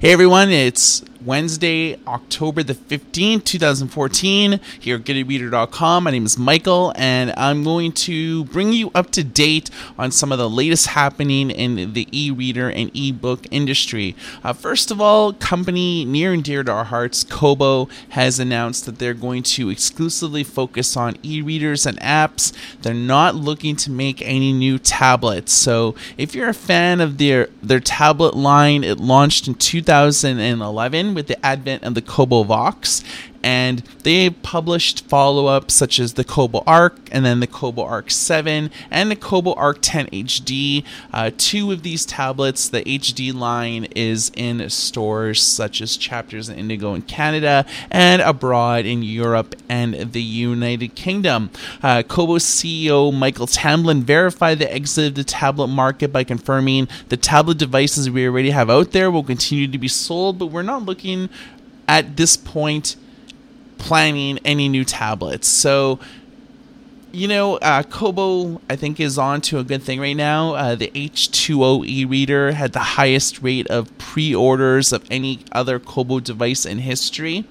Hey everyone, it's Wednesday, October the 15th, 2014, here at GoodEReader.com. My name is Michael, and I'm going to bring you up to date on some of the latest happening in the e reader and e book industry. Uh, first of all, company near and dear to our hearts, Kobo, has announced that they're going to exclusively focus on e readers and apps. They're not looking to make any new tablets. So if you're a fan of their, their tablet line, it launched in 2011 with the advent of the Kobo Vox, and they published follow-ups such as the Kobo Arc and then the Kobo Arc 7 and the Kobo Arc 10 HD. Uh, two of these tablets, the HD line, is in stores such as Chapters and Indigo in Canada and abroad in Europe and the United Kingdom. Uh, Kobo's CEO Michael Tamblyn verified the exit of the tablet market by confirming the tablet devices we already have out there will continue to be sold, but we're not looking at this point planning any new tablets. So, you know, uh, Kobo, I think, is on to a good thing right now. Uh, the H2O e reader had the highest rate of pre orders of any other Kobo device in history.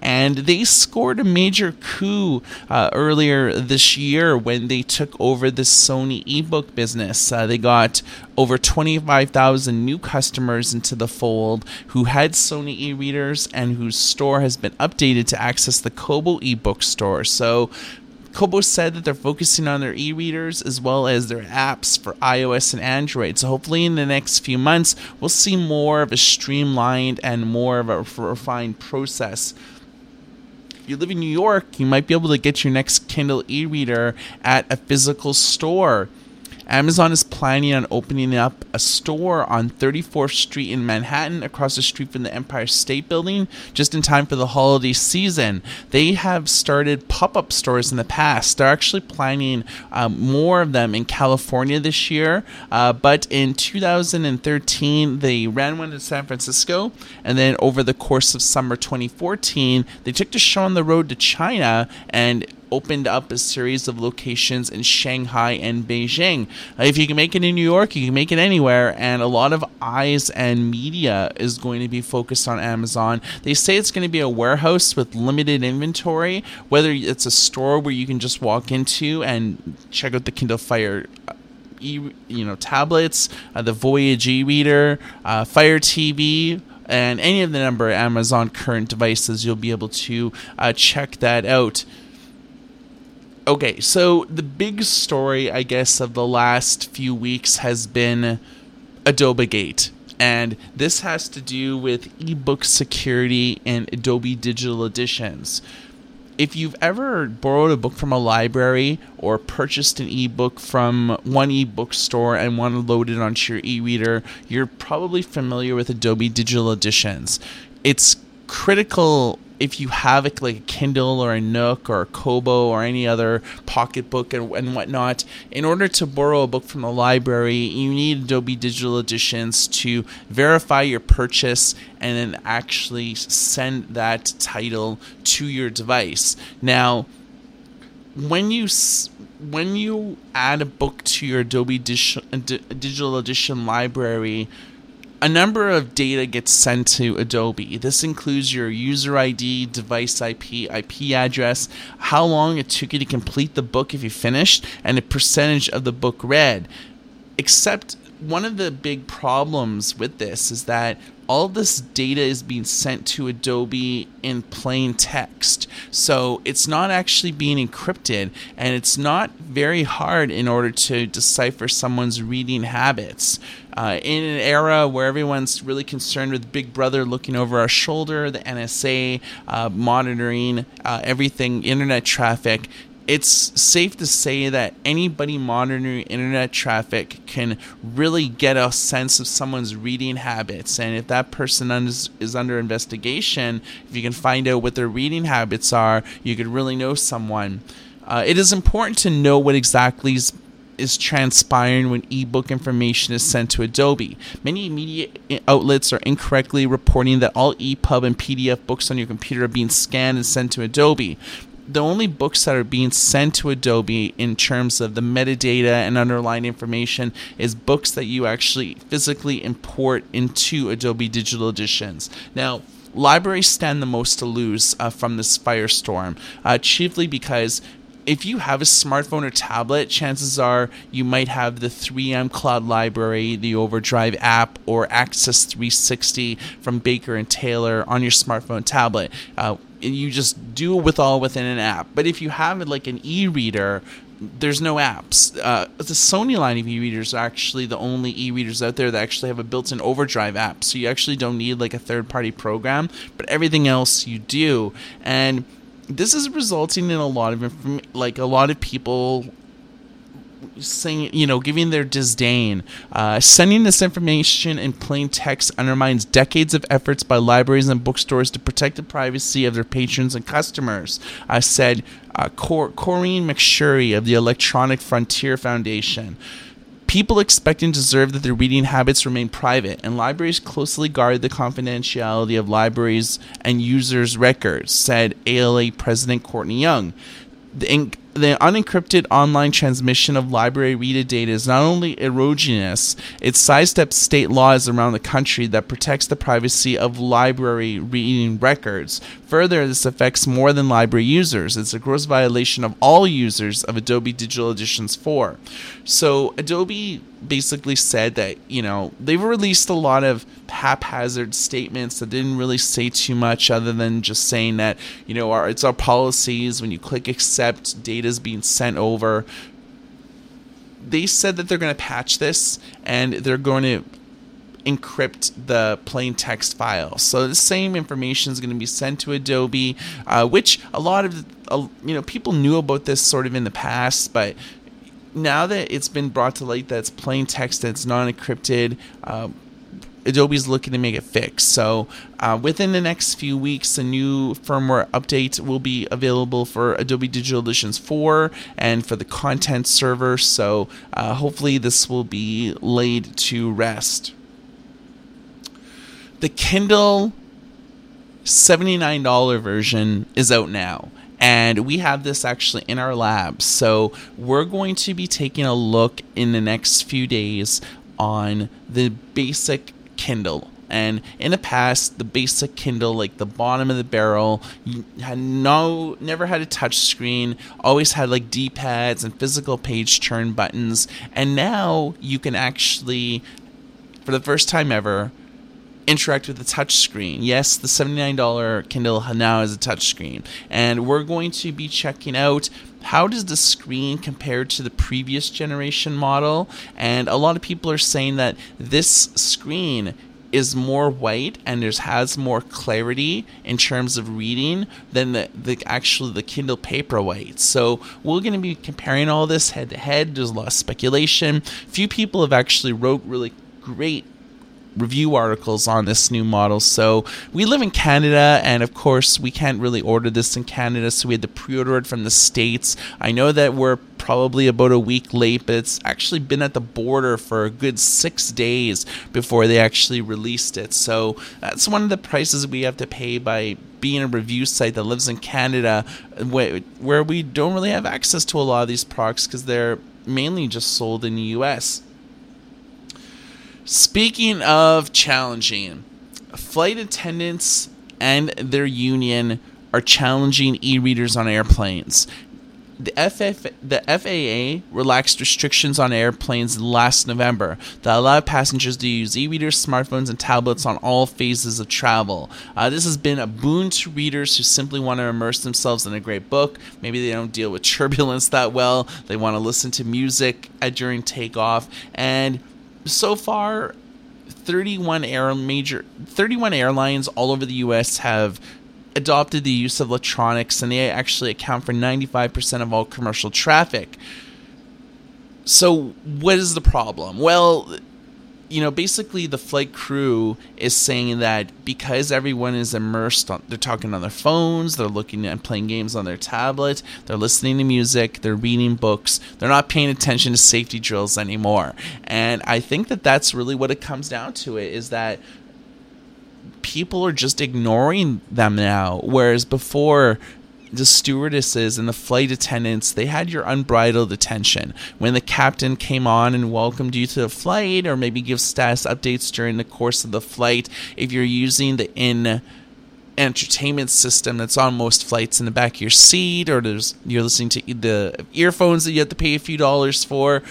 And they scored a major coup uh, earlier this year when they took over the Sony ebook business. Uh, they got over 25,000 new customers into the fold who had Sony e readers and whose store has been updated to access the Kobo ebook store. So, Kobo said that they're focusing on their e-readers as well as their apps for iOS and Android. So hopefully in the next few months we'll see more of a streamlined and more of a refined process. If you live in New York, you might be able to get your next Kindle e-reader at a physical store. Amazon is planning on opening up a store on 34th Street in Manhattan, across the street from the Empire State Building, just in time for the holiday season. They have started pop up stores in the past. They're actually planning um, more of them in California this year, uh, but in 2013, they ran one in San Francisco, and then over the course of summer 2014, they took the show on the road to China and opened up a series of locations in Shanghai and Beijing. Uh, if you can make it in New York, you can make it anywhere, and a lot of eyes and media is going to be focused on Amazon. They say it's going to be a warehouse with limited inventory, whether it's a store where you can just walk into and check out the Kindle Fire uh, E, you know, tablets, uh, the Voyage e-reader, uh, Fire TV, and any of the number of Amazon current devices, you'll be able to uh, check that out okay, so the big story, I guess, of the last few weeks has been Adobe Gate. And this has to do with ebook security and Adobe Digital Editions. If you've ever borrowed a book from a library or purchased an ebook from one ebook store and want to load it onto your e reader, you're probably familiar with Adobe Digital Editions. It's critical if you have like a Kindle or a Nook or a Kobo or any other pocketbook and, and whatnot, in order to borrow a book from the library, you need Adobe Digital Editions to verify your purchase and then actually send that title to your device. Now, when you when you add a book to your Adobe Digital Edition library, a number of data gets sent to Adobe. This includes your user ID, device IP, IP address, how long it took you to complete the book if you finished, and a percentage of the book read. Except one of the big problems with this is that all this data is being sent to Adobe in plain text. So it's not actually being encrypted, and it's not very hard in order to decipher someone's reading habits. Uh, in an era where everyone's really concerned with Big Brother looking over our shoulder, the NSA uh, monitoring uh, everything, internet traffic, it's safe to say that anybody monitoring internet traffic can really get a sense of someone's reading habits. And if that person is under investigation, if you can find out what their reading habits are, you could really know someone. Uh, it is important to know what exactly is is transpiring when ebook information is sent to Adobe. Many media outlets are incorrectly reporting that all EPUB and PDF books on your computer are being scanned and sent to Adobe the only books that are being sent to Adobe in terms of the metadata and underlying information is books that you actually physically import into Adobe Digital Editions. Now, libraries stand the most to lose uh, from this firestorm, uh, chiefly because if you have a smartphone or tablet, chances are you might have the 3M Cloud Library, the Overdrive app, or Axis 360 from Baker and Taylor on your smartphone tablet. Uh, you just do it with all within an app. But if you have like an e-reader, there's no apps. Uh, the Sony line of e-readers are actually the only e-readers out there that actually have a built-in Overdrive app. So you actually don't need like a third-party program, but everything else you do. And this is resulting in a lot of inform- like a lot of people saying you know giving their disdain. Uh, sending this information in plain text undermines decades of efforts by libraries and bookstores to protect the privacy of their patrons and customers i said uh, Cor- Corynne McSherry of the electronic frontier foundation People expect and deserve that their reading habits remain private, and libraries closely guard the confidentiality of libraries and users' records, said ALA President Courtney Young. The, the unencrypted online transmission of library reader data is not only erogenous, it sidesteps state laws around the country that protects the privacy of library reading records. Further, this affects more than library users. It's a gross violation of all users of Adobe Digital Editions 4. So, Adobe basically said that, you know, they've released a lot of haphazard statements that didn't really say too much other than just saying that, you know, our, it's our policies when you click accept data is being sent over. They said that they're going to patch this and they're going to encrypt the plain text file. So the same information is going to be sent to Adobe, uh, which a lot of uh, you know people knew about this sort of in the past, but now that it's been brought to light that it's plain text that's non encrypted. Uh, Adobe's looking to make it fixed. So uh, within the next few weeks, a new firmware update will be available for Adobe Digital Editions 4 and for the content server. So uh, hopefully this will be laid to rest. The Kindle $79 version is out now and we have this actually in our lab. So we're going to be taking a look in the next few days on the basic Kindle. And in the past, the basic Kindle, like the bottom of the barrel, had no, never had a touch screen, always had like D pads and physical page turn buttons. And now you can actually, for the first time ever, interact with the touch screen. Yes, the $79 Kindle now has a touch screen. And we're going to be checking out how does the screen compare to the previous generation model? And a lot of people are saying that this screen is more white and there's has more clarity in terms of reading than the, the actually the Kindle Paperwhite. So we're going to be comparing all this head to head. There's a lot of speculation. Few people have actually wrote really great review articles on this new model. So we live in Canada, and of course, we can't really order this in Canada, so we had to pre order it from the States. I know that we're probably about a week late, but it's actually been at the border for a good six days before they actually released it. So that's one of the prices we have to pay by being a review site that lives in Canada, where we don't really have access to a lot of these products because they're mainly just sold in the US. Speaking of challenging, flight attendants and their union are challenging e-readers on airplanes. The, FF, the FAA relaxed restrictions on airplanes last November that allowed passengers to use e-readers, smartphones, and tablets on all phases of travel. Uh, this has been a boon to readers who simply want to immerse themselves in a great book. Maybe they don't deal with turbulence that well. They want to listen to music during takeoff, and so far 31 air major 31 airlines all over the US have adopted the use of electronics and they actually account for 95% of all commercial traffic. So what is the problem? Well, you know, basically the flight crew is saying that because everyone is immersed, on, they're talking on their phones, they're looking and playing games on their tablet, they're listening to music, they're reading books, they're not paying attention to safety drills anymore. And I think that that's really what it comes down to. It is that people are just ignoring them now, whereas before the stewardesses and the flight attendants they had your unbridled attention. When the captain came on and welcomed you to the flight or maybe give status updates during the course of the flight if you're using the in entertainment system that's on most flights in the back of your seat or there's you're listening to the earphones that you have to pay a few dollars for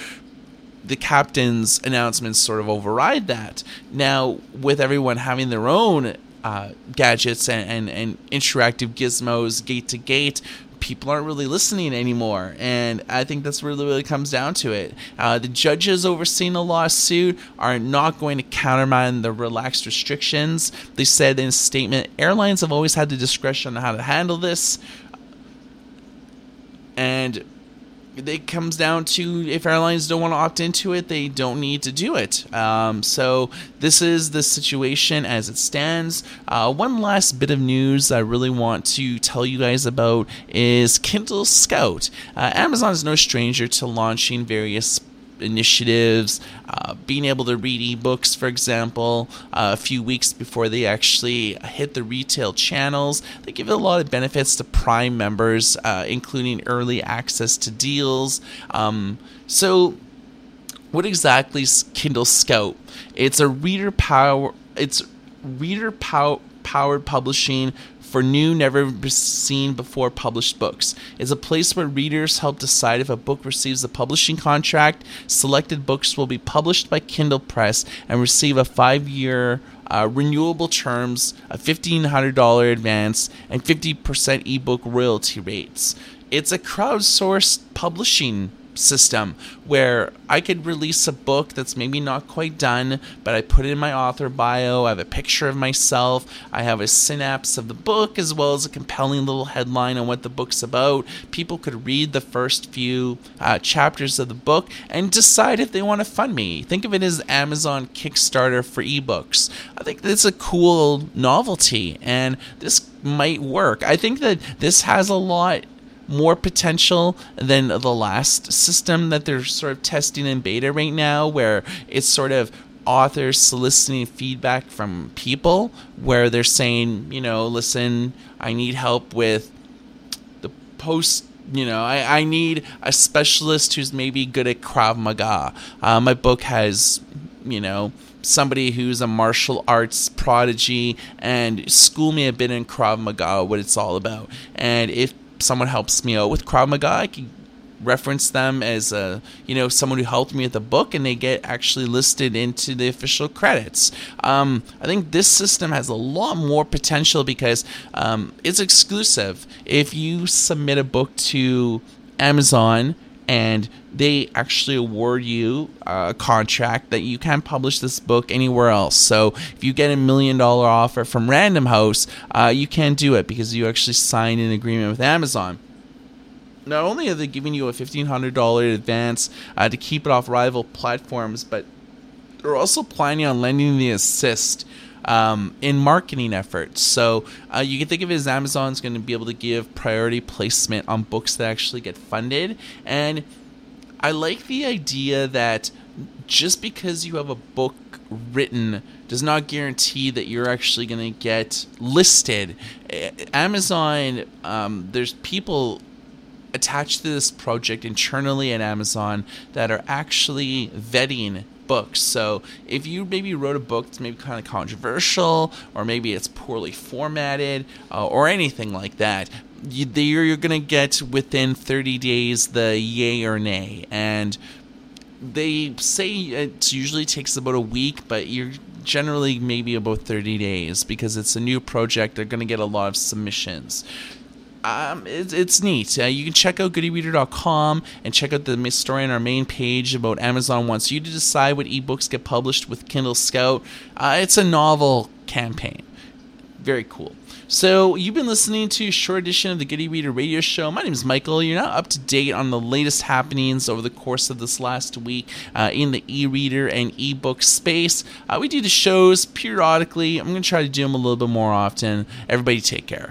the captain's announcements sort of override that. Now with everyone having their own uh, gadgets and, and, and interactive gizmos gate to gate people aren't really listening anymore. And I think that's really really comes down to it. Uh, the judges overseeing the lawsuit are not going to countermand the relaxed restrictions. They said in a statement, airlines have always had the discretion on how to handle this. And it comes down to if airlines don't want to opt into it, they don't need to do it. Um, so this is the situation as it stands. Uh, one last bit of news I really want to tell you guys about is Kindle Scout. Uh, Amazon is no stranger to launching various initiatives, uh, being able to read ebooks, for example, uh, a few weeks before they actually hit the retail channels. They give a lot of benefits to Prime members, uh, including early access to deals. Um, so, what exactly is Kindle Scout? It's a reader power. It's reader power powered publishing for new, never seen before published books. It's a place where readers help decide if a book receives a publishing contract. Selected books will be published by Kindle Press and receive a five year uh, renewable terms, a $1,500 advance, and 50% ebook royalty rates. It's a crowdsourced publishing system where I could release a book that's maybe not quite done, but I put it in my author bio. I have a picture of myself. I have a synapse of the book as well as a compelling little headline on what the book's about. People could read the first few uh, chapters of the book and decide if they want to fund me. Think of it as Amazon Kickstarter for ebooks. I think that's a cool novelty, and this might work. I think that this has a lot more potential than the last system that they're sort of testing in beta right now, where it's sort of authors soliciting feedback from people, where they're saying, you know, listen, I need help with the post you know, I, I need a specialist who's maybe good at Krav Maga. Uh, my book has, you know, somebody who's a martial arts prodigy and school me a bit in Krav Maga, what it's all about. And if someone helps me out with Krav Maga, I can reference them as a you know someone who helped me with the book and they get actually listed into the official credits. Um, i think this system has a lot more potential because um, it's exclusive. If you submit a book to amazon and they actually award you a contract that you can't publish this book anywhere else. So if you get a million dollar offer from Random House, uh, you can't do it because you actually signed an agreement with Amazon. Not only are they giving you a $1,500 advance uh, to keep it off rival platforms, but they're also planning on lending the assist um, in marketing efforts. So uh, you can think of it as Amazon's going to be able to give priority placement on books that actually get funded. And I like the idea that just because you have a book written does not guarantee that you're actually going to get listed. Amazon, um, there's people attached to this project internally at Amazon that are actually vetting books. So if you maybe wrote a book that's maybe kind of controversial, or maybe it's poorly formatted, uh, or anything like that, you, you're going to get within 30 days the yay or nay. And they say it usually takes about a week, but you're generally maybe about 30 days because it's a new project. They're going to get a lot of submissions um, it's, it's neat. Uh, you can check out goodereader.com and check out the story on our main page about Amazon wants you to decide what ebooks get published with Kindle Scout. Uh, it's a novel campaign. Very cool. So you've been listening to a short edition of the Good E-Reader Radio Show. My name is Michael. You're now up to date on the latest happenings over the course of this last week uh, in the e-reader and e-book space. Uh, we do the shows periodically. I'm going to try to do them a little bit more often. Everybody take care.